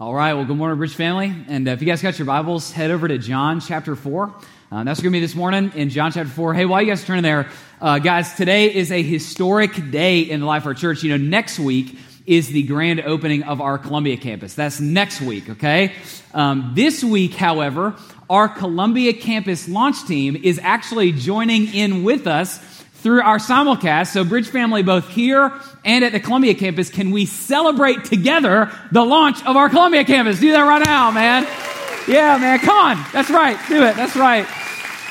All right, well, good morning, Bridge family. And uh, if you guys got your Bibles, head over to John chapter 4. Uh, that's going to be this morning in John chapter 4. Hey, while you guys turning there, uh, guys, today is a historic day in the life of our church. You know, next week is the grand opening of our Columbia campus. That's next week, okay? Um, this week, however, our Columbia campus launch team is actually joining in with us through our simulcast. So, Bridge family, both here and at the Columbia campus, can we celebrate together the launch of our Columbia campus? Do that right now, man. Yeah, man. Come on. That's right. Do it. That's right.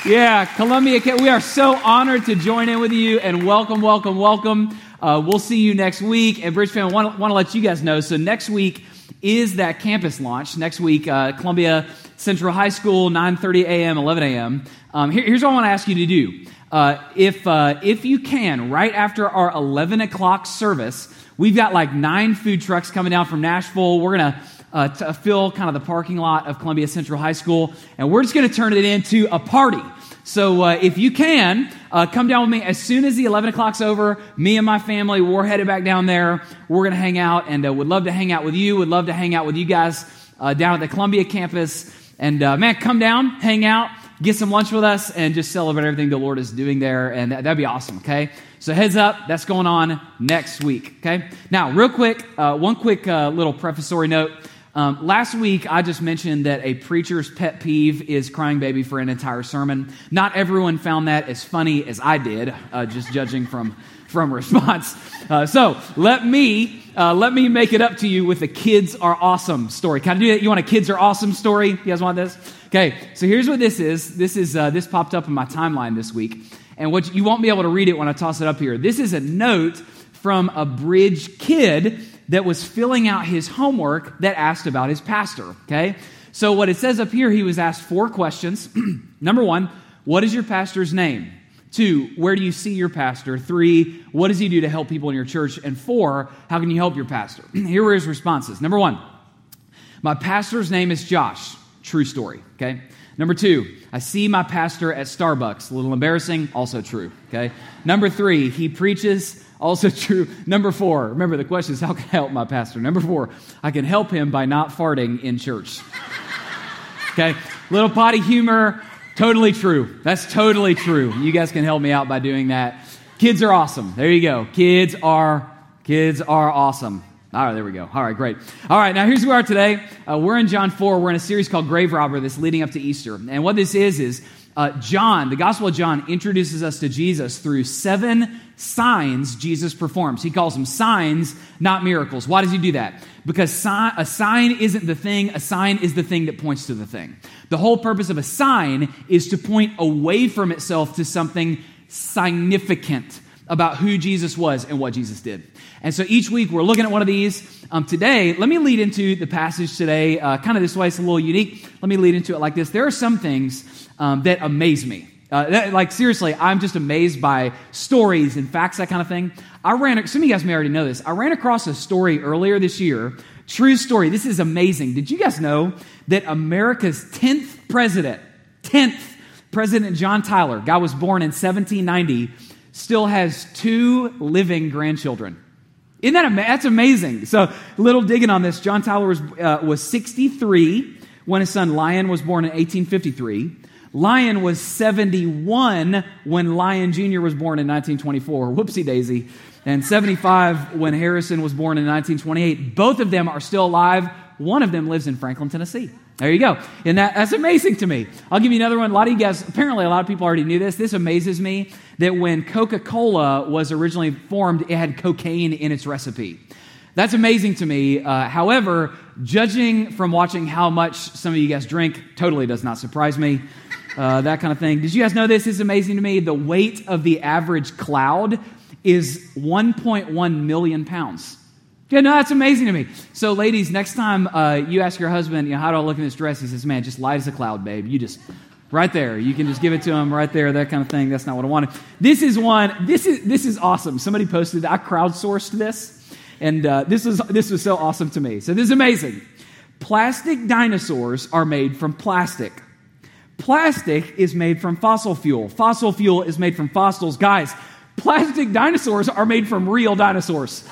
Yeah, Columbia, we are so honored to join in with you and welcome, welcome, welcome. Uh, we'll see you next week. And Bridge family, want, to let you guys know. So, next week is that campus launch. Next week, uh, Columbia Central High School, 9:30 a.m., 11 a.m. Um, here, here's what I want to ask you to do. Uh, if, uh, if you can, right after our 11 o'clock service, we've got like nine food trucks coming down from Nashville. We're going uh, to fill kind of the parking lot of Columbia Central High School, and we're just going to turn it into a party. So uh, if you can, uh, come down with me as soon as the 11 o'clock's over. Me and my family, we're headed back down there. We're going to hang out, and uh, would love to hang out with you. Would love to hang out with you guys down at the Columbia campus. And man, come down, hang out get some lunch with us and just celebrate everything the Lord is doing there. And that, would be awesome, okay? So, heads up, that's going on next week, okay? Now, real quick, uh, one quick uh, little prefatory note. Um, last week, I just mentioned that a preacher's pet peeve is crying baby for an entire sermon. Not everyone found that as funny as I did, uh, just judging from, from response. Uh, so let me uh, let me make it up to you with a kids are awesome story. Can I do that? You want a kids are awesome story? You guys want this? Okay, so here's what this is. This is uh, this popped up in my timeline this week, and what you won't be able to read it when I toss it up here. This is a note from a bridge kid that was filling out his homework that asked about his pastor. Okay, so what it says up here, he was asked four questions. Number one, what is your pastor's name? Two, where do you see your pastor? Three, what does he do to help people in your church? And four, how can you help your pastor? Here were his responses. Number one, my pastor's name is Josh. True story, okay? Number two, I see my pastor at Starbucks. A little embarrassing, also true, okay? Number three, he preaches, also true. Number four, remember the question is, how can I help my pastor? Number four, I can help him by not farting in church. Okay? Little potty humor, totally true. That's totally true. You guys can help me out by doing that. Kids are awesome. There you go. Kids are, kids are awesome. All right, there we go. All right, great. All right, now here's where we are today. Uh, we're in John 4. We're in a series called Grave Robber that's leading up to Easter. And what this is, is uh, John, the Gospel of John, introduces us to Jesus through seven signs Jesus performs. He calls them signs, not miracles. Why does he do that? Because si- a sign isn't the thing, a sign is the thing that points to the thing. The whole purpose of a sign is to point away from itself to something significant about who Jesus was and what Jesus did. And so each week we're looking at one of these. Um, today, let me lead into the passage today, uh, kind of this way. It's a little unique. Let me lead into it like this. There are some things um, that amaze me. Uh, that, like seriously, I'm just amazed by stories and facts, that kind of thing. I ran. Some of you guys may already know this. I ran across a story earlier this year. True story. This is amazing. Did you guys know that America's 10th president, 10th President John Tyler, guy was born in 1790, still has two living grandchildren. Isn't that that's amazing? So, little digging on this. John Tyler was, uh, was 63 when his son Lyon was born in 1853. Lyon was 71 when Lyon Jr. was born in 1924. Whoopsie daisy. And 75 when Harrison was born in 1928. Both of them are still alive. One of them lives in Franklin, Tennessee. There you go. And that, that's amazing to me. I'll give you another one. A lot of you guys, apparently, a lot of people already knew this. This amazes me that when Coca Cola was originally formed, it had cocaine in its recipe. That's amazing to me. Uh, however, judging from watching how much some of you guys drink, totally does not surprise me. Uh, that kind of thing. Did you guys know this is amazing to me? The weight of the average cloud is 1.1 million pounds. Yeah, no, that's amazing to me. So, ladies, next time uh, you ask your husband, you know, how do I look in this dress? He says, man, just light as a cloud, babe. You just, right there. You can just give it to him right there, that kind of thing. That's not what I wanted. This is one, this is, this is awesome. Somebody posted, I crowdsourced this, and uh, this, was, this was so awesome to me. So, this is amazing. Plastic dinosaurs are made from plastic. Plastic is made from fossil fuel. Fossil fuel is made from fossils. Guys, plastic dinosaurs are made from real dinosaurs.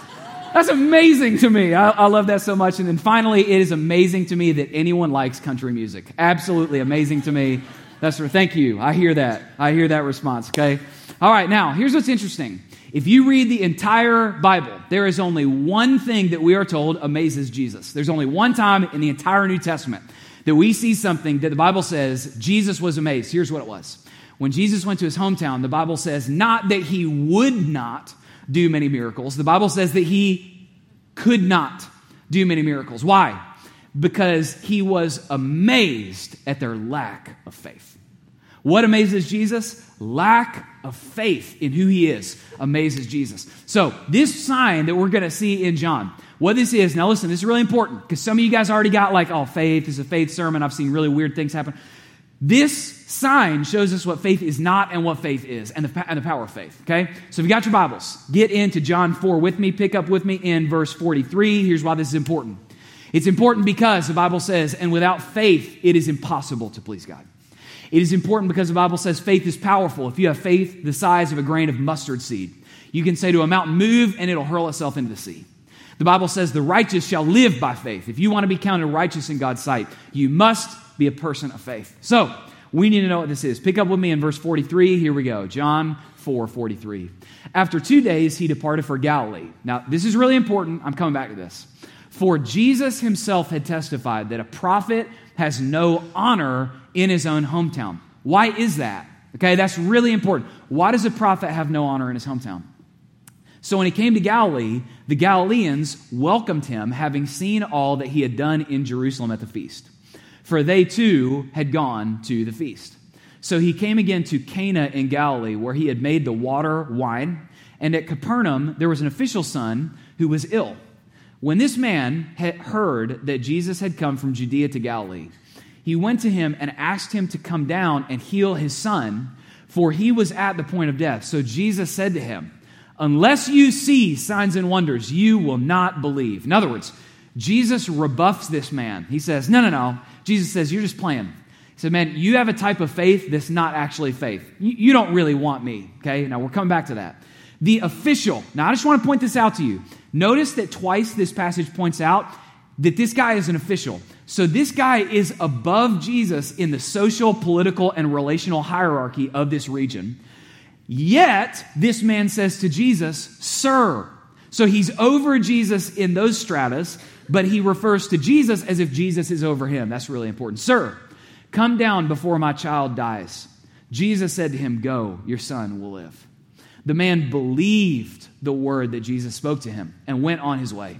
That's amazing to me. I, I, love that so much. And then finally, it is amazing to me that anyone likes country music. Absolutely amazing to me. That's for thank you. I hear that. I hear that response. Okay. All right. Now, here's what's interesting. If you read the entire Bible, there is only one thing that we are told amazes Jesus. There's only one time in the entire New Testament that we see something that the Bible says Jesus was amazed. Here's what it was. When Jesus went to his hometown, the Bible says not that he would not do many miracles. The Bible says that he could not do many miracles. Why? Because he was amazed at their lack of faith. What amazes Jesus? Lack of faith in who he is amazes Jesus. So, this sign that we're going to see in John, what this is, now listen, this is really important because some of you guys already got like, oh, faith is a faith sermon. I've seen really weird things happen. This sign shows us what faith is not and what faith is and the, and the power of faith. Okay? So if you got your Bibles, get into John 4 with me. Pick up with me in verse 43. Here's why this is important. It's important because the Bible says, and without faith, it is impossible to please God. It is important because the Bible says faith is powerful. If you have faith the size of a grain of mustard seed, you can say to a mountain, move, and it'll hurl itself into the sea. The Bible says the righteous shall live by faith. If you want to be counted righteous in God's sight, you must be a person of faith. So, we need to know what this is. Pick up with me in verse 43. Here we go. John 4 43. After two days, he departed for Galilee. Now, this is really important. I'm coming back to this. For Jesus himself had testified that a prophet has no honor in his own hometown. Why is that? Okay, that's really important. Why does a prophet have no honor in his hometown? So when he came to Galilee, the Galileans welcomed him, having seen all that he had done in Jerusalem at the feast for they too had gone to the feast. So he came again to Cana in Galilee, where he had made the water wine. And at Capernaum, there was an official's son who was ill. When this man had heard that Jesus had come from Judea to Galilee, he went to him and asked him to come down and heal his son, for he was at the point of death. So Jesus said to him, Unless you see signs and wonders, you will not believe. In other words, Jesus rebuffs this man. He says, No, no, no. Jesus says, You're just playing. He said, Man, you have a type of faith that's not actually faith. You, you don't really want me. Okay, now we're coming back to that. The official. Now, I just want to point this out to you. Notice that twice this passage points out that this guy is an official. So, this guy is above Jesus in the social, political, and relational hierarchy of this region. Yet, this man says to Jesus, Sir. So, he's over Jesus in those stratas, but he refers to Jesus as if Jesus is over him. That's really important. Sir, come down before my child dies. Jesus said to him, Go, your son will live. The man believed the word that Jesus spoke to him and went on his way.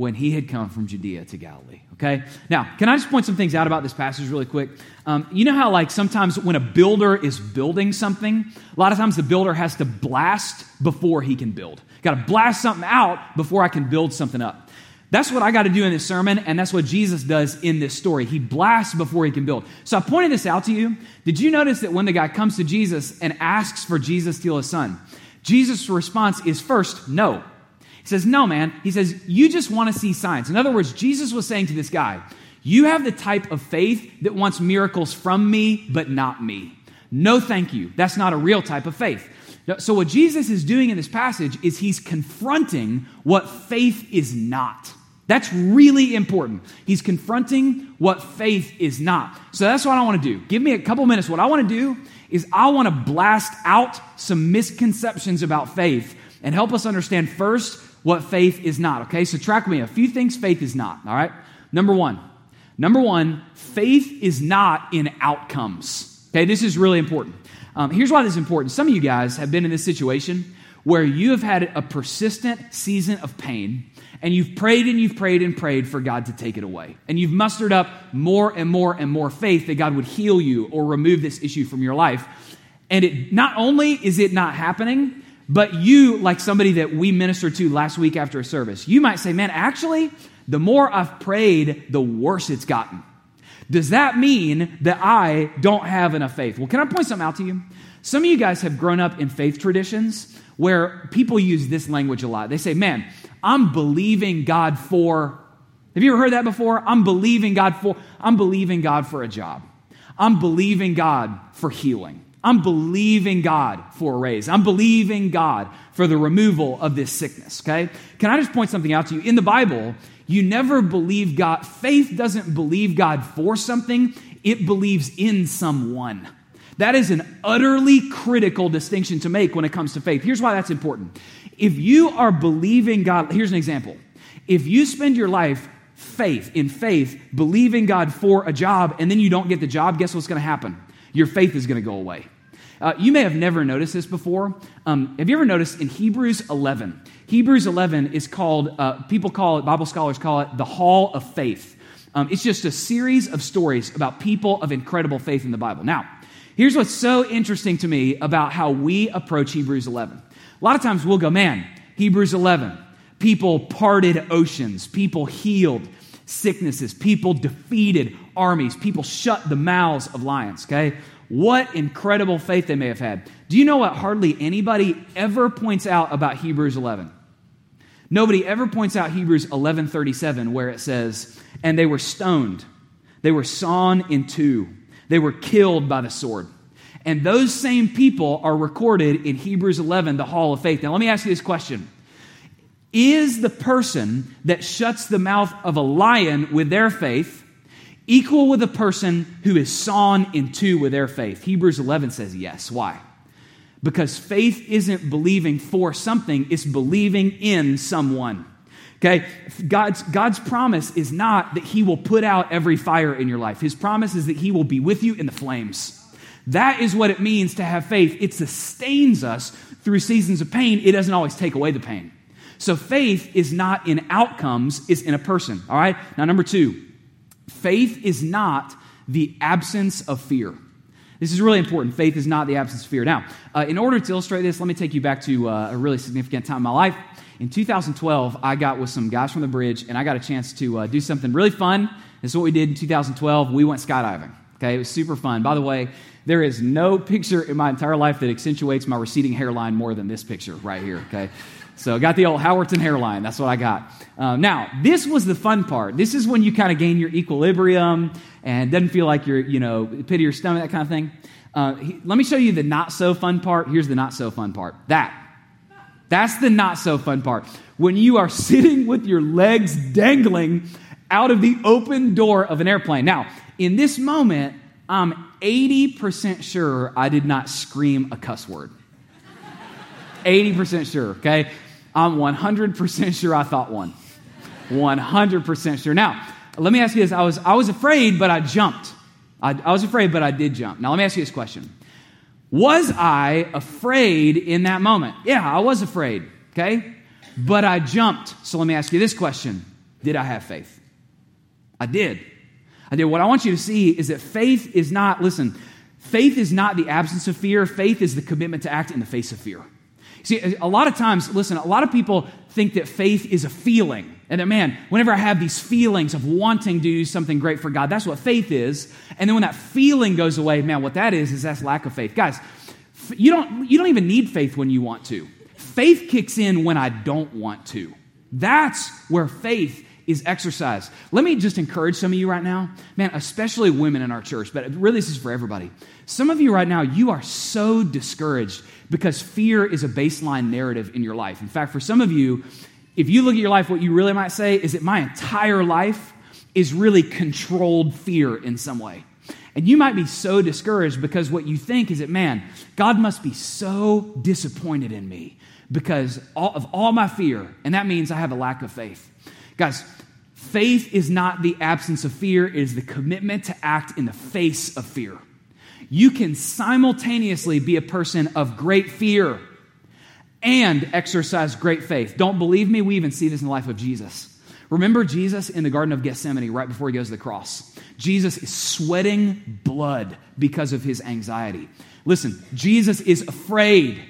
when he had come from Judea to Galilee. Okay? Now, can I just point some things out about this passage really quick? Um, you know how, like, sometimes when a builder is building something, a lot of times the builder has to blast before he can build. Got to blast something out before I can build something up. That's what I got to do in this sermon, and that's what Jesus does in this story. He blasts before he can build. So I pointed this out to you. Did you notice that when the guy comes to Jesus and asks for Jesus to heal his son, Jesus' response is first, no. He says, no, man. He says, you just want to see signs. In other words, Jesus was saying to this guy, you have the type of faith that wants miracles from me, but not me. No, thank you. That's not a real type of faith. So, what Jesus is doing in this passage is he's confronting what faith is not. That's really important. He's confronting what faith is not. So that's what I want to do. Give me a couple minutes. What I want to do is I want to blast out some misconceptions about faith and help us understand first what faith is not. Okay, so track me a few things faith is not. All right, number one. Number one, faith is not in outcomes. Okay, this is really important. Um, here's why this is important. Some of you guys have been in this situation where you have had a persistent season of pain and you've prayed and you've prayed and prayed for God to take it away. And you've mustered up more and more and more faith that God would heal you or remove this issue from your life. And it not only is it not happening, but you, like somebody that we ministered to last week after a service, you might say, Man, actually, the more I've prayed, the worse it's gotten. Does that mean that I don't have enough faith? Well, can I point something out to you? Some of you guys have grown up in faith traditions where people use this language a lot. They say, Man, I'm believing God for. Have you ever heard that before? I'm believing God for. I'm believing God for a job. I'm believing God for healing. I'm believing God for a raise. I'm believing God for the removal of this sickness, okay? Can I just point something out to you? In the Bible, you never believe God. Faith doesn't believe God for something, it believes in someone. That is an utterly critical distinction to make when it comes to faith. Here's why that's important. If you are believing God, here's an example. If you spend your life faith, in faith, believing God for a job, and then you don't get the job, guess what's going to happen? Your faith is going to go away. Uh, you may have never noticed this before. Um, have you ever noticed in Hebrews 11? Hebrews 11 is called, uh, people call it, Bible scholars call it the Hall of Faith. Um, it's just a series of stories about people of incredible faith in the Bible. Now, Here's what's so interesting to me about how we approach Hebrews 11. A lot of times we'll go, man, Hebrews 11, people parted oceans, people healed sicknesses, people defeated armies, people shut the mouths of lions, okay? What incredible faith they may have had. Do you know what hardly anybody ever points out about Hebrews 11? Nobody ever points out Hebrews 11:37 where it says, "And they were stoned. They were sawn in two. They were killed by the sword. And those same people are recorded in Hebrews 11, the hall of faith. Now, let me ask you this question Is the person that shuts the mouth of a lion with their faith equal with a person who is sawn in two with their faith? Hebrews 11 says yes. Why? Because faith isn't believing for something, it's believing in someone. Okay? God's, God's promise is not that He will put out every fire in your life. His promise is that He will be with you in the flames. That is what it means to have faith. It sustains us through seasons of pain, it doesn't always take away the pain. So faith is not in outcomes, it's in a person. All right? Now, number two, faith is not the absence of fear. This is really important. Faith is not the absence of fear. Now, uh, in order to illustrate this, let me take you back to uh, a really significant time in my life. In 2012, I got with some guys from the bridge, and I got a chance to uh, do something really fun. This is what we did in 2012. We went skydiving. Okay, it was super fun. By the way, there is no picture in my entire life that accentuates my receding hairline more than this picture right here. Okay, so got the old Howerton hairline. That's what I got. Um, now, this was the fun part. This is when you kind of gain your equilibrium and doesn't feel like you're, you know, pit of your stomach, that kind of thing. Uh, he, let me show you the not so fun part. Here's the not so fun part. That that's the not so fun part. When you are sitting with your legs dangling out of the open door of an airplane. Now, in this moment, I'm 80% sure I did not scream a cuss word. 80% sure, okay? I'm 100% sure I thought one. 100% sure. Now, let me ask you this. I was, I was afraid, but I jumped. I, I was afraid, but I did jump. Now, let me ask you this question was I afraid in that moment? Yeah, I was afraid, okay? But I jumped. So let me ask you this question Did I have faith? I did. I did. What I want you to see is that faith is not, listen, faith is not the absence of fear, faith is the commitment to act in the face of fear. See, a lot of times, listen, a lot of people think that faith is a feeling. And that, man, whenever I have these feelings of wanting to do something great for God, that's what faith is. And then when that feeling goes away, man, what that is, is that's lack of faith. Guys, you don't, you don't even need faith when you want to. Faith kicks in when I don't want to. That's where faith is exercise. Let me just encourage some of you right now, man, especially women in our church, but really this is for everybody. Some of you right now, you are so discouraged because fear is a baseline narrative in your life. In fact, for some of you, if you look at your life, what you really might say is that my entire life is really controlled fear in some way. And you might be so discouraged because what you think is that, man, God must be so disappointed in me because of all my fear, and that means I have a lack of faith. Guys, faith is not the absence of fear, it is the commitment to act in the face of fear. You can simultaneously be a person of great fear and exercise great faith. Don't believe me? We even see this in the life of Jesus. Remember Jesus in the Garden of Gethsemane right before he goes to the cross? Jesus is sweating blood because of his anxiety. Listen, Jesus is afraid.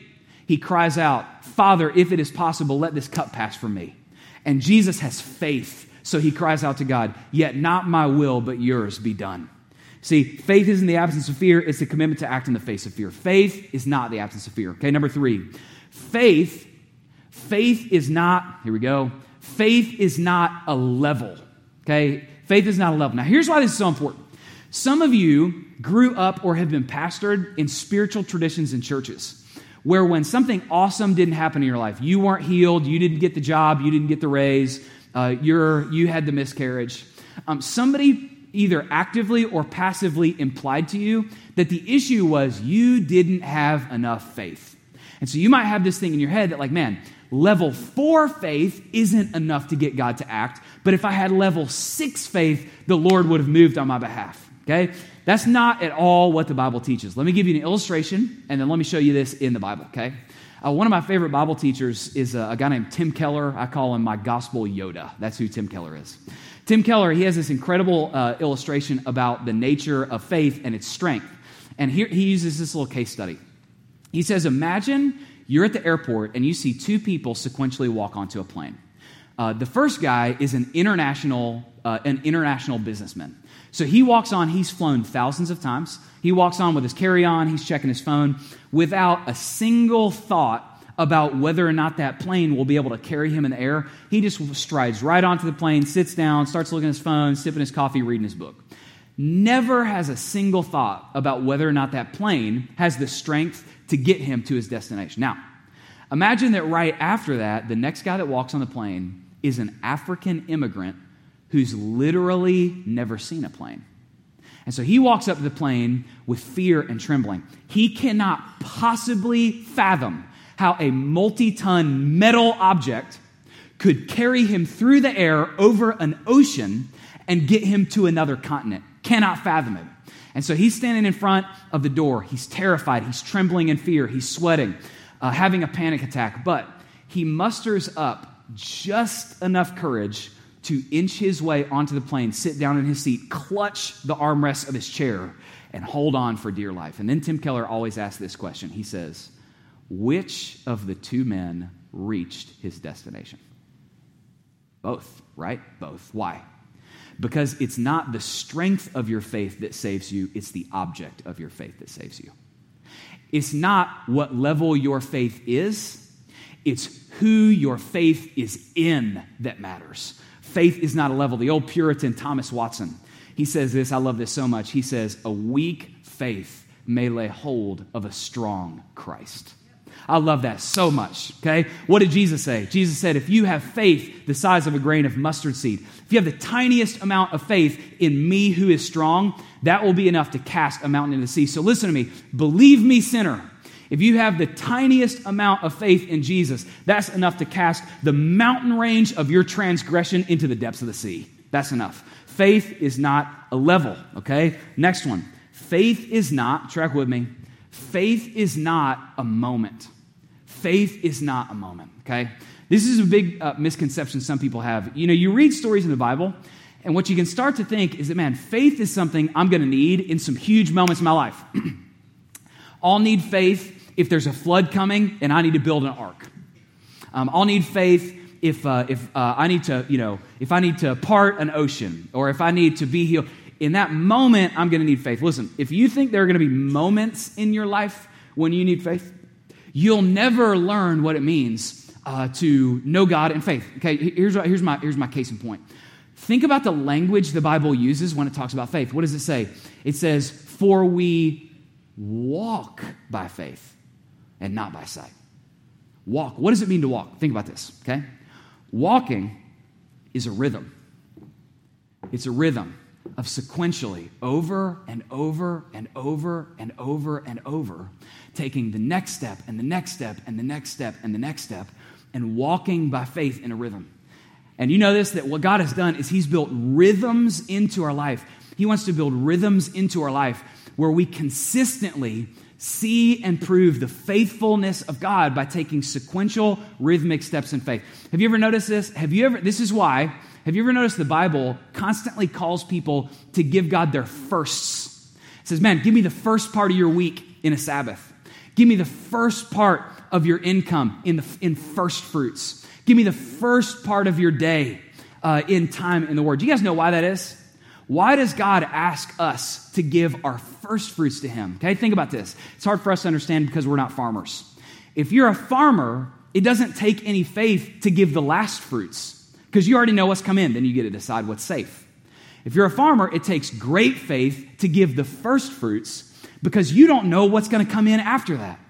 He cries out, Father, if it is possible, let this cup pass from me. And Jesus has faith So he cries out to God, Yet not my will, but yours be done. See, faith isn't the absence of fear, it's the commitment to act in the face of fear. Faith is not the absence of fear. Okay, number three. Faith, faith is not, here we go, faith is not a level. Okay? Faith is not a level. Now, here's why this is so important. Some of you grew up or have been pastored in spiritual traditions and churches where when something awesome didn't happen in your life, you weren't healed, you didn't get the job, you didn't get the raise, uh, you're, you had the miscarriage. Um, somebody either actively or passively implied to you that the issue was you didn't have enough faith. And so you might have this thing in your head that, like, man, level four faith isn't enough to get God to act, but if I had level six faith, the Lord would have moved on my behalf. Okay? That's not at all what the Bible teaches. Let me give you an illustration, and then let me show you this in the Bible, okay? Uh, one of my favorite Bible teachers is a, a, guy named Tim Keller. I call him my gospel Yoda. That's who Tim Keller is. Tim Keller, he has this incredible uh, illustration about the nature of faith and its strength. And here he uses this little case study. He says, Imagine you're at the airport and you see two people sequentially walk onto a plane. Uh, the first guy is an international, uh, an international businessman. So he walks on, he's flown thousands of times. He walks on with his carry on, he's checking his phone without a single thought about whether or not that plane will be able to carry him in the air. He just strides right onto the plane, sits down, starts looking at his phone, sipping his coffee, reading his book. Never has a single thought about whether or not that plane has the strength to get him to his destination. Now, imagine that right after that, the next guy that walks on the plane is an African immigrant who's literally never seen a plane. And so he walks up to the plane with fear and trembling. He cannot possibly fathom how a multi ton metal object could carry him through the air over an ocean and get him to another continent. Cannot fathom it. And so he's standing in front of the door. He's terrified. He's trembling in fear. He's sweating, uh, having a panic attack. But he musters up just enough courage to inch his way onto the plane, sit down in his seat, clutch the armrest of his chair, and hold on for dear life. And then Tim Keller always asks this question. He says, Which of the two men reached his destination? Both, right? Both. Why? Because it's not the strength of your faith that saves you, it's the object of your faith that saves you. It's not what level your faith is, it's who your faith is in that matters faith is not a level. The old Puritan Thomas Watson, he says this, I love this so much. He says, A weak faith may lay hold of a strong Christ. I love that so much. Okay? What did Jesus say? Jesus said, if you have faith the size of a grain of mustard seed, if you have the tiniest amount of faith in me who is strong, that will be enough to cast a mountain into the sea. So listen to me. Believe me, sinner. If you have the tiniest amount of faith in Jesus, that's enough to cast the mountain range of your transgression into the depths of the sea. That's enough. Faith is not a level, okay? Next one. Faith is not, track with me, faith is not a moment. Faith is not a moment, okay? This is a big uh, misconception some people have. You know, you read stories in the Bible, and what you can start to think is that, man, faith is something I'm going to need in some huge moments in my life. I'll need faith if there's a flood coming and I need to build an ark. Um, I'll need faith if, uh, if uh, I need to, you know, if I need to part an ocean or if I need to be healed. In that moment, I'm going to need faith. Listen, if you think there are going to be moments in your life when you need faith, you'll never learn what it means uh, to know God in faith. Okay, here's, here's, my, here's my case in point. Think about the language the Bible uses when it talks about faith. What does it say? It says, For we walk by faith and not by sight. Walk. What does it mean to walk? Think about this, okay? Walking is a rhythm. It's a rhythm of sequentially over and over and over and over and over taking the next step and the next step and the next step and the next step and walking by faith in a rhythm. And you know this that what God has done is He's built rhythms into our life. He wants to build rhythms into our life where we consistently see and prove the faithfulness of God by taking sequential rhythmic steps in faith. Have you ever noticed this? Have you ever this is why have you ever noticed the Bible constantly calls people to give God their firsts? It says, "Man, give me the first part of your week in a Sabbath. Give me the first part of your income in the in first fruits. Give me the first part of your day uh, in time in the Word. Do you guys know why that is? Why does God ask us to give our first fruits to Him? Okay, think about this. It's hard for us to understand because we're not farmers. If you're a farmer, it doesn't take any faith to give the last fruits because you already know what's come in, then you get to decide what's safe. If you're a farmer, it takes great faith to give the first fruits because you don't know what's going to come in after that.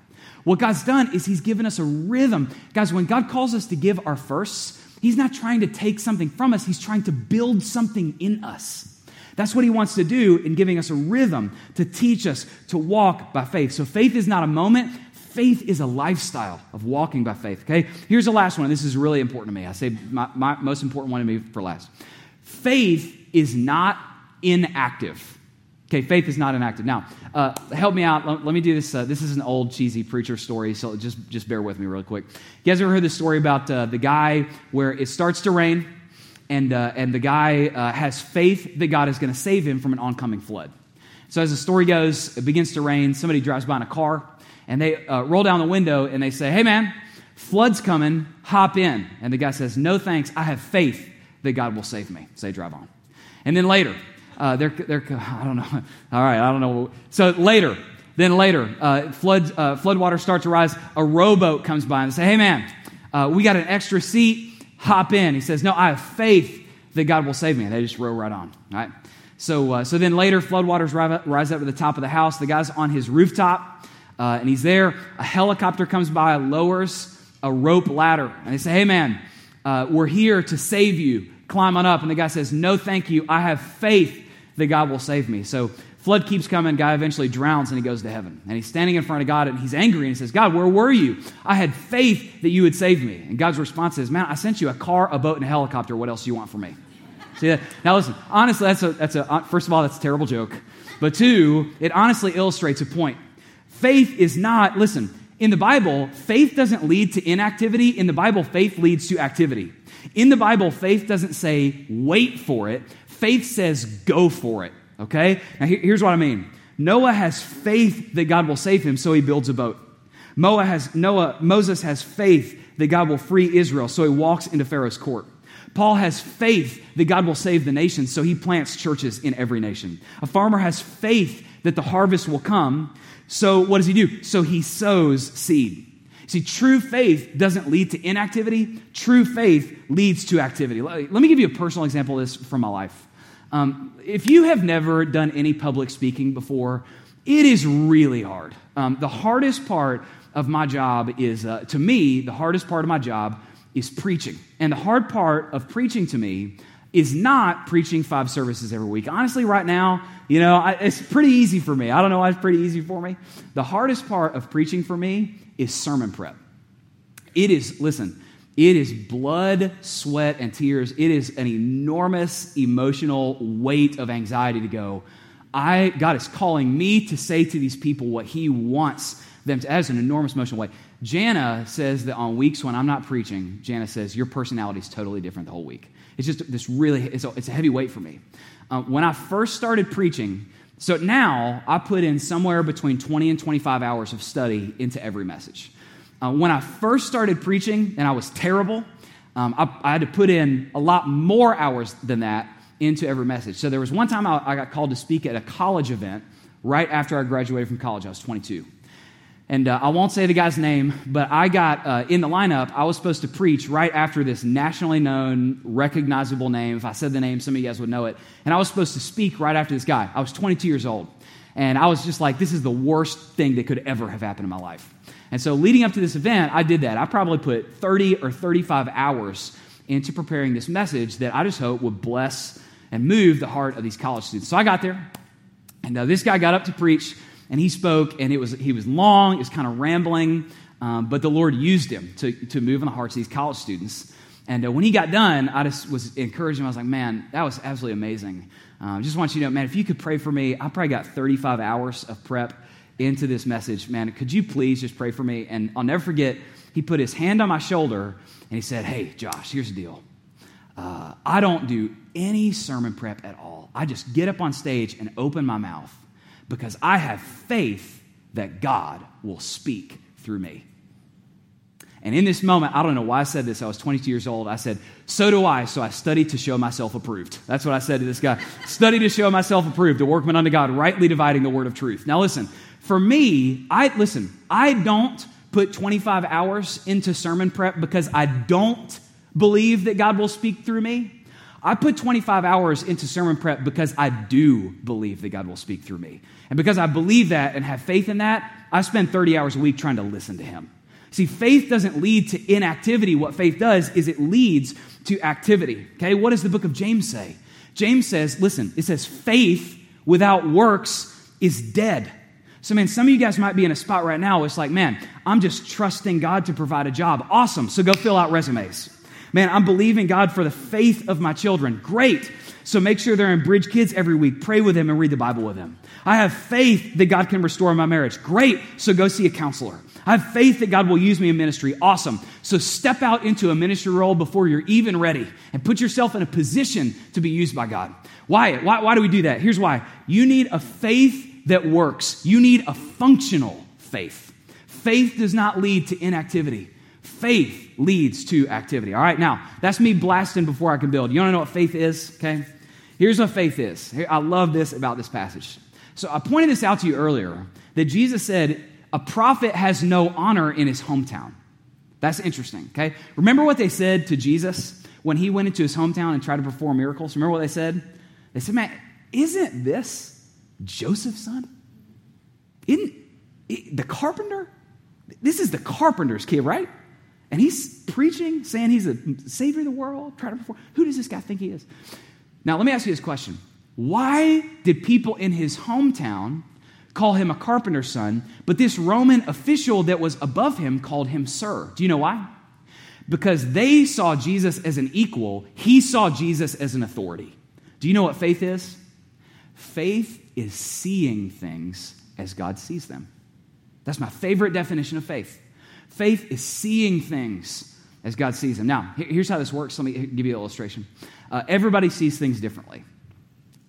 What God's done is He's given us a rhythm. Guys, when God calls us to give our firsts, He's not trying to take something from us, He's trying to build something in us. That's what He wants to do in giving us a rhythm to teach us to walk by faith. So faith is not a moment, faith is a lifestyle of walking by faith. Okay? Here's the last one. This is really important to me. I say my, my most important one to me for last. Faith is not inactive. Okay, faith is not inactive. Now, uh, help me out. Let, let me do this. Uh, this is an old cheesy preacher story, so just, just bear with me real quick. You guys ever heard the story about uh, the guy where it starts to rain, and, uh, and the guy uh, has faith that God is going to save him from an oncoming flood? So, as the story goes, it begins to rain. Somebody drives by in a car, and they uh, roll down the window and they say, Hey, man, flood's coming, hop in. And the guy says, No thanks, I have faith that God will save me. They drive on. And then later, uh, they're, they're, I don't know. All right, I don't know. So later, then later, uh, flood, uh, flood water starts to rise. A rowboat comes by and they say, hey, man, uh, we got an extra seat. Hop in. He says, no, I have faith that God will save me. And they just row right on. Right? So, uh, so then later, floodwaters rise, rise up to the top of the house. The guy's on his rooftop, uh, and he's there. A helicopter comes by, lowers a rope ladder. And they say, hey, man, uh, we're here to save you. Climb on up. And the guy says, no, thank you. I have faith that God will save me. So flood keeps coming. Guy eventually drowns and he goes to heaven. And he's standing in front of God and he's angry and he says, God, where were you? I had faith that you would save me. And God's response is, Man, I sent you a car, a boat, and a helicopter. What else do you want from me? See that? Now listen, honestly, that's a, that's a, first of all, that's a terrible joke. But two, it honestly illustrates a point. Faith is not, listen, in the Bible, faith doesn't lead to inactivity. In the Bible, faith leads to activity. In the Bible, faith doesn't say wait for it, faith says go for it. Okay? Now, here's what I mean Noah has faith that God will save him, so he builds a boat. Noah has, Noah, Moses has faith that God will free Israel, so he walks into Pharaoh's court. Paul has faith that God will save the nations, so he plants churches in every nation. A farmer has faith that the harvest will come, so what does he do? So he sows seed. See, true faith doesn't lead to inactivity, true faith leads to activity. Let me give you a personal example of this from my life. Um, if you have never done any public speaking before, it is really hard. Um, the hardest part of my job is, uh, to me, the hardest part of my job is preaching. And the hard part of preaching to me is not preaching five services every week. Honestly, right now, you know, I, it's pretty easy for me. I don't know why it's pretty easy for me. The hardest part of preaching for me is sermon prep. It is, listen, it is blood, sweat, and tears. It is an enormous emotional weight of anxiety to go. I, God is calling me to say to these people what He wants them to. That is an enormous emotional weight. Jana says that on weeks when I'm not preaching, Jana says, Your personality is totally different the whole week. It's just this really, it's a, it's a heavy weight for me. Uh, when I first started preaching, so now I put in somewhere between 20 and 25 hours of study into every message. Uh, when I first started preaching and I was terrible, um, I, I, had to put in a lot more hours than that into every message. So there was one time I, I got called to speak at a college event right after I graduated from college. I was 22. And uh, I won't say the guy's name, but I got uh, in the lineup. I was supposed to preach right after this nationally known, recognizable name. If I said the name, some of you guys would know it. And I was supposed to speak right after this guy. I was 22 years old. And I was just like, this is the worst thing that could ever have happened in my life. And so, leading up to this event, I did that. I probably put 30 or 35 hours into preparing this message that I just hope would bless and move the heart of these college students. So, I got there, and uh, this guy got up to preach, and he spoke, and it was, he was long, it was kind of rambling, um, but the Lord used him to, to move in the hearts of these college students. And uh, when he got done, I just was encouraging him. I was like, man, that was absolutely amazing. Uh, just want you to know, man, if you could pray for me, I probably got 35 hours of prep into this message, man, could you please just pray for me? And I'll never forget, he put his hand on my shoulder and he said, Hey, Josh, here's the deal. Uh, I don't do any sermon prep at all. I just get up on stage and open my mouth because I have faith that God will speak through me. And in this moment, I don't know why I said this. I was 22 years old. I said, So do I. So I studied to show myself approved. That's what I said to this guy. Study to show myself approved, a workman unto God, rightly dividing the word of truth. Now, listen, for me, I listen, I don't put 25 hours into sermon prep because I don't believe that God will speak through me. I put 25 hours into sermon prep because I do believe that God will speak through me. And because I believe that and have faith in that, I spend 30 hours a week trying to listen to Him. See, faith doesn't lead to inactivity. What faith does is it leads to activity. Okay, what does the book of James say? James says, listen, it says, faith without works is dead. So, man, some of you guys might be in a spot right now. It's like, man, I'm just trusting God to provide a job. Awesome. So go fill out resumes. Man, I'm believing God for the faith of my children. Great. So make sure they're in Bridge Kids every week. Pray with them and read the Bible with them. I have faith that God can restore my marriage. Great. So go see a counselor. I have faith that God will use me in ministry. Awesome. So step out into a ministry role before you're even ready and put yourself in a position to be used by God. Why? Why, why do we do that? Here's why. You need a faith that works, you need a functional faith. Faith does not lead to inactivity. Faith leads to activity. All right, now, that's me blasting before I can build. You want to know what faith is? Okay. Here's what faith is. I love this about this passage. So I pointed this out to you earlier that Jesus said, a prophet has no honor in his hometown. That's interesting, okay? Remember what they said to Jesus when he went into his hometown and tried to perform miracles? Remember what they said? They said, Man, isn't this Joseph's son? Isn't the carpenter? This is the carpenter's kid, right? And he's preaching, saying he's a savior of the world, trying to perform. Who does this guy think he is? Now, let me ask you this question. Why did people in his hometown call him a carpenter's son, but this Roman official that was above him called him sir. Do you know why? Because they saw Jesus as an equal, he saw Jesus as an authority. Do you know what faith is? Faith is seeing things as God sees them. That's my favorite definition of faith. Faith is seeing things as God sees them. Now, here's how this works. Let me give you an illustration. Uh, everybody sees things differently.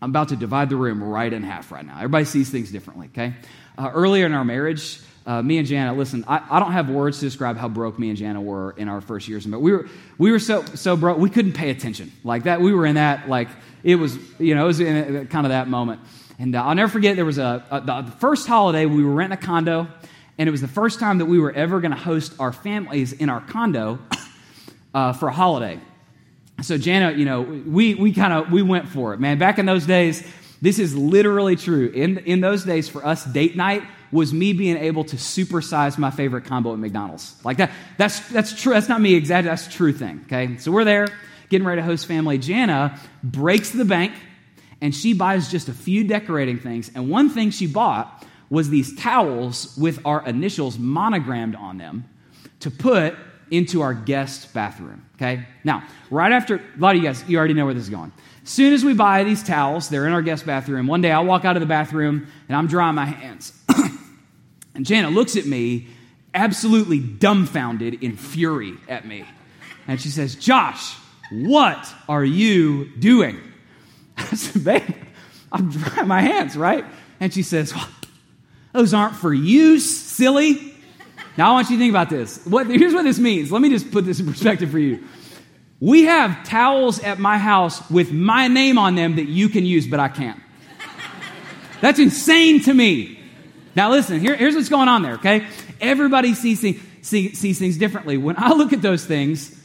I'm about to divide the room right in half right now. Everybody sees things differently, okay? Uh, earlier in our marriage, uh, me and Jana, listen, I, I, don't have words to describe how broke me and Jana were in our first years. But we were, we were so, so broke, we couldn't pay attention. Like that, we were in that, like, it was, you know, it was in kind of that moment. And uh, I'll never forget, there was a, a, the first holiday, we were renting a condo, and it was the first time that we were ever going to host our families in our condo uh, for a holiday. So Jana, you know, we, we kind of, we went for it, man. Back in those days, this is literally true. In, in those days, for us, date night was me being able to supersize my favorite combo at McDonald's. Like that, that's, that's true. That's not me exactly. That's true thing, okay? So we're there, getting ready to host family. Jana breaks the bank, and she buys just a few decorating things. And one thing she bought was these towels with our initials monogrammed on them to put into our guest bathroom. Okay? Now, right after, a lot of you guys, you already know where this is going. Soon as we buy these towels, they're in our guest bathroom. One day I walk out of the bathroom and I'm drying my hands. and Jana looks at me, absolutely dumbfounded in fury at me. And she says, Josh, what are you doing? I said, babe, I'm drying my hands, right? And she says, well, those aren't for use, silly. Now I want you to think about this. What, here's what this means. Let me just put this in perspective for you. We have towels at my house with my name on them that you can use, but I can't. That's insane to me. Now listen, here, here's what's going on there, okay? Everybody sees, see, sees things differently. When I look at those things,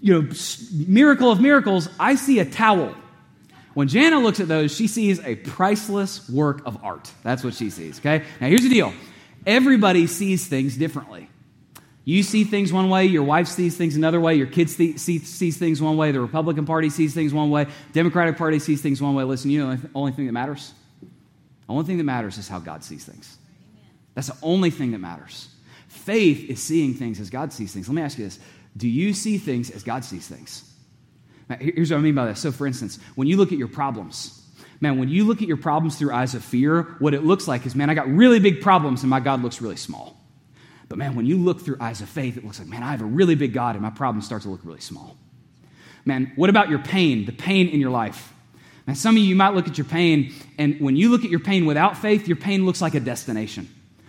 you know, miracle of miracles, I see a towel. When Jana looks at those, she sees a priceless work of art. That's what she sees, okay? Now here's the deal everybody sees things differently. You see things one way, your wife sees things another way, your kids see, see, sees things one way, the Republican Party sees things one way, Democratic Party sees things one way. Listen, you know the only thing that matters? The only thing that matters is how God sees things. That's the only thing that matters. Faith is seeing things as God sees things. Let me ask you this Do you see things as God sees things? Here's what I mean by that. So, for instance, when you look at your problems, Man, when you look at your problems through eyes of fear, what it looks like is, man, I got really big problems and my God looks really small. But man, when you look through eyes of faith, it looks like, man, I have a really big God and my problems start to look really small. Man, what about your pain, the pain in your life? Now, some of you might look at your pain, and when you look at your pain without faith, your pain looks like a destination.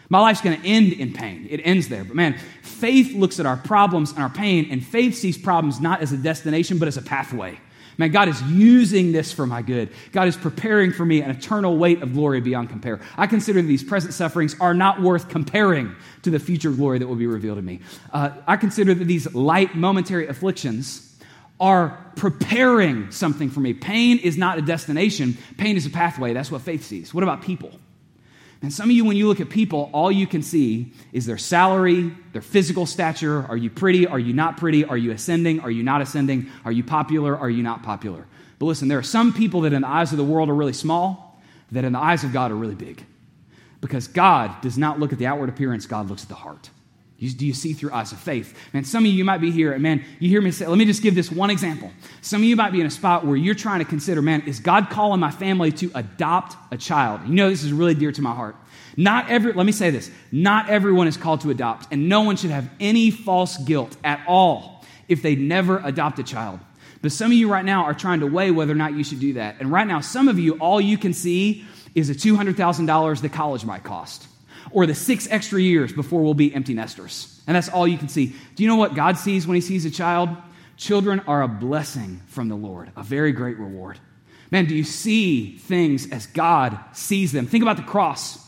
My life's going to end in pain. It ends there. But man, faith looks at our problems and our pain, and faith sees problems not as a destination, but as a pathway. Man, God is using this for my good. God is preparing for me an eternal weight of glory beyond compare. I consider these present sufferings are not worth comparing to the future glory that will be revealed to me. Uh, I consider that these light, momentary afflictions are preparing something for me. Pain is not a destination, pain is a pathway. That's what faith sees. What about people? And some of you, when you look at people, all you can see is their salary, their physical stature. Are you pretty? Are you not pretty? Are you ascending? Are you not ascending? Are you popular? Are you not popular? But listen, there are some people that in the eyes of the world are really small, that in the eyes of God are really big. Because God does not look at the outward appearance, God looks at the heart. Do you see through eyes of faith? Man, some of you might be here, and man, you hear me say, let me just give this one example. Some of you might be in a spot where you're trying to consider, man, is God calling my family to adopt a child? You know, this is really dear to my heart. Not every, let me say this, not everyone is called to adopt, and no one should have any false guilt at all if they never adopt a child. But some of you right now are trying to weigh whether or not you should do that. And right now, some of you, all you can see is the $200,000 the college might cost or the six extra years before we'll be empty nesters. And that's all you can see. Do you know what God sees when He sees a child? Children are a blessing from the Lord, a very great reward. Man, do you see things as God sees them? Think about the cross.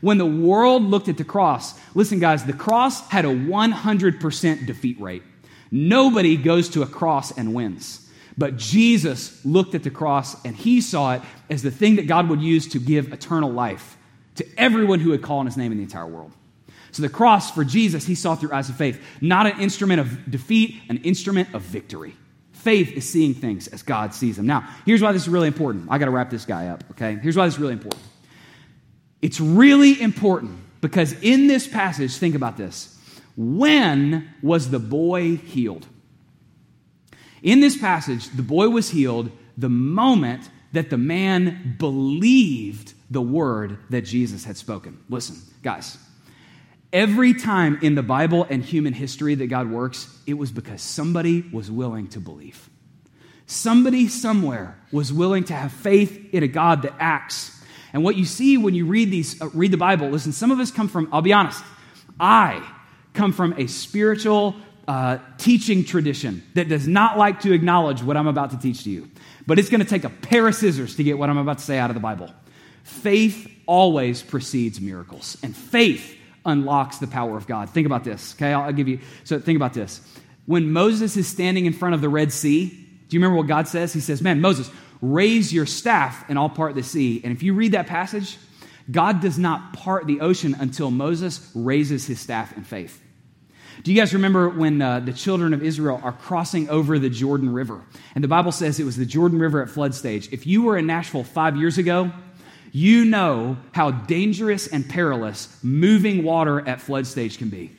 When the world looked at the cross, listen, guys, the cross had a 100% defeat rate. Nobody goes to a cross and wins. But Jesus looked at the cross and he saw it as the thing that God would use to give eternal life to everyone who would call on his name in the entire world. So the cross for Jesus, he saw through eyes of faith, not an instrument of defeat, an instrument of victory. Faith is seeing things as God sees them. Now, here's why this is really important. I got to wrap this guy up, okay? Here's why this is really important. It's really important because in this passage, think about this. When was the boy healed? In this passage, the boy was healed the moment that the man believed the word that Jesus had spoken. Listen, guys, every time in the Bible and human history that God works, it was because somebody was willing to believe. Somebody somewhere was willing to have faith in a God that acts. And what you see when you read these, uh, read the Bible, listen, some of us come from, I'll be honest, I come from a spiritual uh, teaching tradition that does not like to acknowledge what I'm about to teach to you. But it's going to take a pair of scissors to get what I'm about to say out of the Bible. Faith always precedes miracles, and faith unlocks the power of God. Think about this, okay? I'll, I'll give you, so think about this. When Moses is standing in front of the Red Sea, do you remember what God says? He says, Man, Moses, raise your staff and I'll part the sea. And if you read that passage, God does not part the ocean until Moses raises his staff in faith. Do you guys remember when uh, the children of Israel are crossing over the Jordan River? And the Bible says it was the Jordan River at flood stage. If you were in Nashville five years ago, you know how dangerous and perilous moving water at flood stage can be.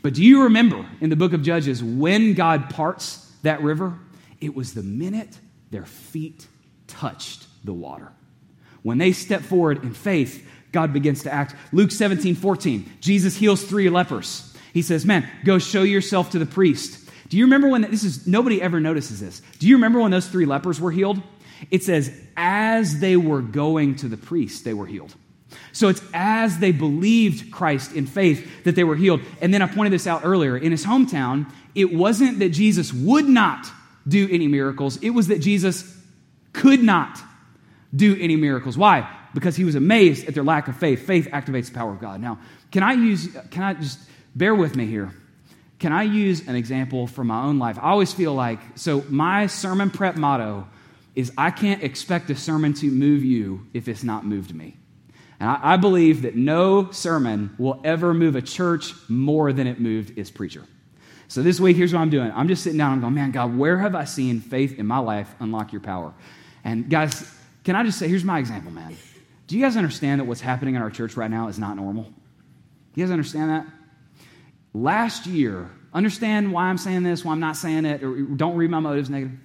But do you remember in the book of Judges when God parts that river? It was the minute their feet touched the water. When they step forward in faith, God begins to act. Luke 17, 14, Jesus heals three lepers. He says, Man, go show yourself to the priest. Do you remember when this is nobody ever notices this? Do you remember when those three lepers were healed? It says, as they were going to the priest, they were healed. So it's as they believed Christ in faith that they were healed. And then I pointed this out earlier. In his hometown, it wasn't that Jesus would not do any miracles, it was that Jesus could not do any miracles. Why? Because he was amazed at their lack of faith. Faith activates the power of God. Now, can I use, can I just bear with me here? Can I use an example from my own life? I always feel like, so my sermon prep motto is I can't expect a sermon to move you if it's not moved me. And I, I believe that no sermon will ever move a church more than it moved its preacher. So this week, here's what I'm doing. I'm just sitting down and I'm going, man, God, where have I seen faith in my life unlock your power? And guys, can I just say, here's my example, man. Do you guys understand that what's happening in our church right now is not normal? You guys understand that? Last year, understand why I'm saying this, why I'm not saying it, or don't read my motives negative.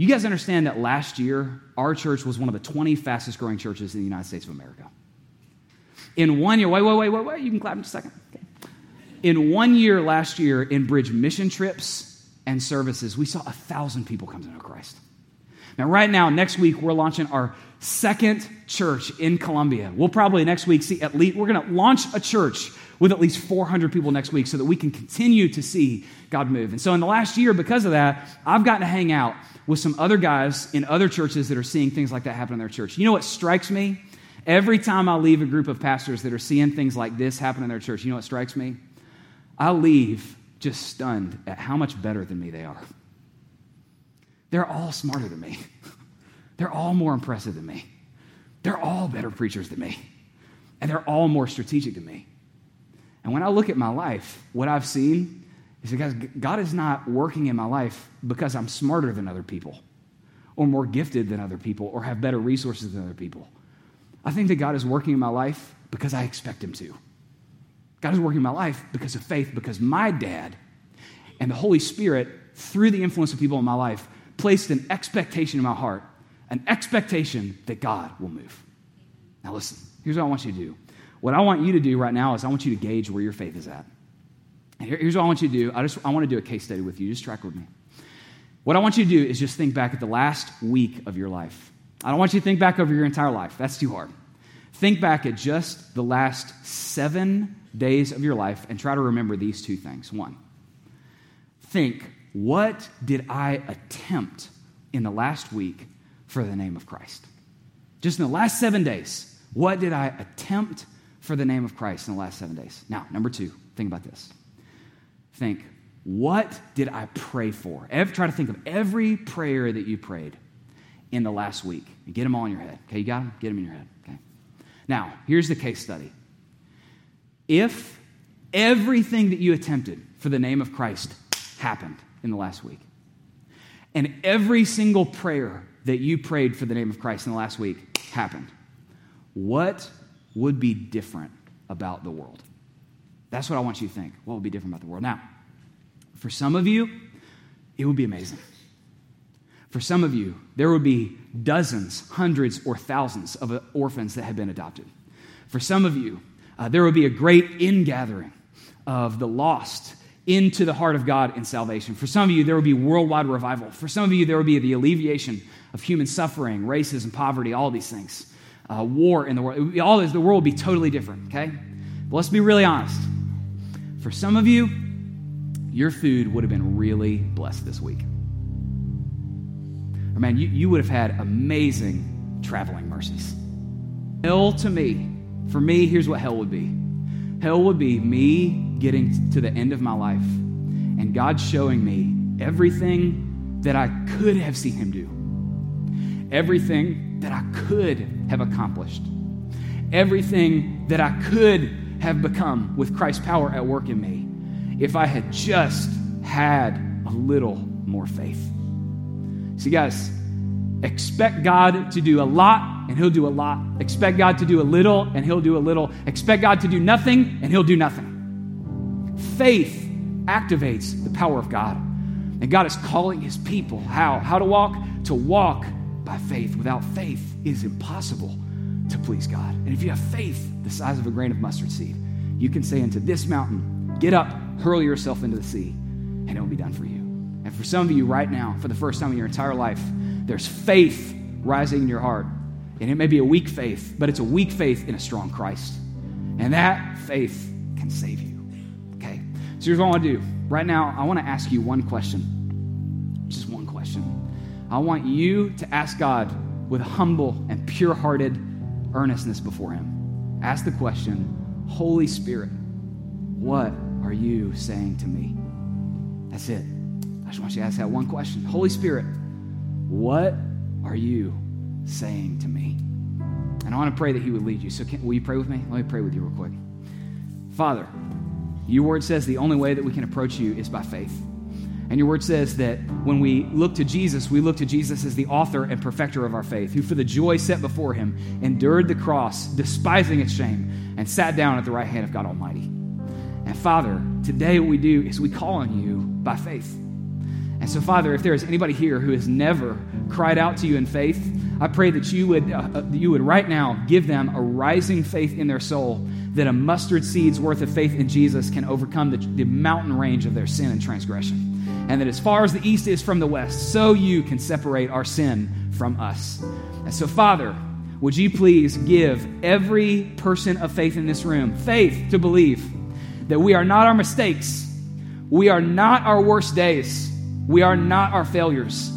You guys understand that last year, our church was one of the 20 fastest growing churches in the United States of America. In one year, wait, wait, wait, wait, wait, you can clap in a second. Okay. In one year last year, in bridge mission trips and services, we saw a thousand people come to know Christ. Now, right now, next week, we're launching our second church in Columbia. We'll probably next week see at least, we're going to launch a church with at least 400 people next week so that we can continue to see God move. And so, in the last year, because of that, I've gotten to hang out with some other guys in other churches that are seeing things like that happen in their church. You know what strikes me? Every time I leave a group of pastors that are seeing things like this happen in their church, you know what strikes me? I leave just stunned at how much better than me they are. They're all smarter than me. They're all more impressive than me. They're all better preachers than me. And they're all more strategic than me. And when I look at my life, what I've seen is because God is not working in my life because I'm smarter than other people or more gifted than other people or have better resources than other people. I think that God is working in my life because I expect Him to. God is working in my life because of faith, because my dad and the Holy Spirit, through the influence of people in my life, placed an expectation in my heart, an expectation that God will move. Now, listen, here's what I want you to do. What I want you to do right now is I want you to gauge where your faith is at. Here's what I want you to do. I just I want to do a case study with you. Just track with me. What I want you to do is just think back at the last week of your life. I don't want you to think back over your entire life. That's too hard. Think back at just the last seven days of your life and try to remember these two things. One, think, what did I attempt in the last week for the name of Christ? Just in the last seven days, what did I attempt for the name of Christ in the last seven days? Now, number two, think about this. Think, what did I pray for? Every, try to think of every prayer that you prayed in the last week and get them all in your head. Okay, you got them? Get them in your head. Okay. Now, here's the case study. If everything that you attempted for the name of Christ happened in the last week, and every single prayer that you prayed for the name of Christ in the last week happened, what would be different about the world? That's what I want you to think. What would be different about the world? Now, for some of you, it would be amazing. For some of you, there would be dozens, hundreds, or thousands of orphans that have been adopted. For some of you, uh, there would be a great ingathering of the lost into the heart of God in salvation. For some of you, there would be worldwide revival. For some of you, there would be the alleviation of human suffering, racism, poverty, all these things. Uh, war in the world. All this, the world would be totally different, okay? But let's be really honest. For some of you, your food would have been really blessed this week. Or man, you, you would have had amazing traveling mercies. Hell to me, for me, here's what hell would be hell would be me getting to the end of my life and God showing me everything that I could have seen Him do, everything that I could have accomplished, everything that I could have become with Christ's power at work in me if I had just had a little more faith. See, guys, expect God to do a lot, and He'll do a lot. Expect God to do a little, and He'll do a little. Expect God to do nothing, and He'll do nothing. Faith activates the power of God. And God is calling His people how? How to walk? To walk by faith. Without faith, is impossible to please God. And if you have faith the size of a grain of mustard seed, you can say unto this mountain, Get up, hurl yourself into the sea, and it will be done for you. And for some of you right now, for the first time in your entire life, there's faith rising in your heart. And it may be a weak faith, but it's a weak faith in a strong Christ. And that faith can save you. Okay? So here's what I want to do. Right now, I want to ask you one question. Just one question. I want you to ask God with humble and pure hearted earnestness before Him. Ask the question Holy Spirit, what are you saying to me? That's it. I just want you to ask that one question. Holy Spirit, what are you saying to me? And I want to pray that He would lead you. So, can, will you pray with me? Let me pray with you real quick. Father, your word says the only way that we can approach you is by faith. And your word says that when we look to Jesus, we look to Jesus as the author and perfecter of our faith, who for the joy set before him endured the cross, despising its shame, and sat down at the right hand of God Almighty. And Father, today what we do is we call on you by faith. And so, Father, if there is anybody here who has never cried out to you in faith, I pray that you would, uh, uh, you would right now give them a rising faith in their soul that a mustard seed's worth of faith in Jesus can overcome the, the mountain range of their sin and transgression. And that as far as the east is from the west, so you can separate our sin from us. And so, Father, would you please give every person of faith in this room faith to believe that we are not our mistakes, we are not our worst days, we are not our failures.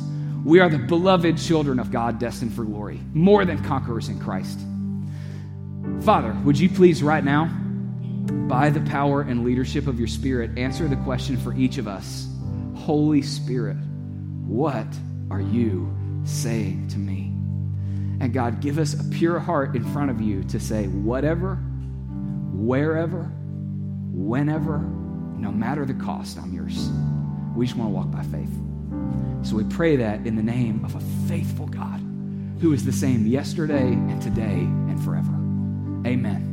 We are the beloved children of God destined for glory, more than conquerors in Christ. Father, would you please right now, by the power and leadership of your Spirit, answer the question for each of us Holy Spirit, what are you saying to me? And God, give us a pure heart in front of you to say, whatever, wherever, whenever, no matter the cost, I'm yours. We just want to walk by faith. So we pray that in the name of a faithful God who is the same yesterday and today and forever. Amen.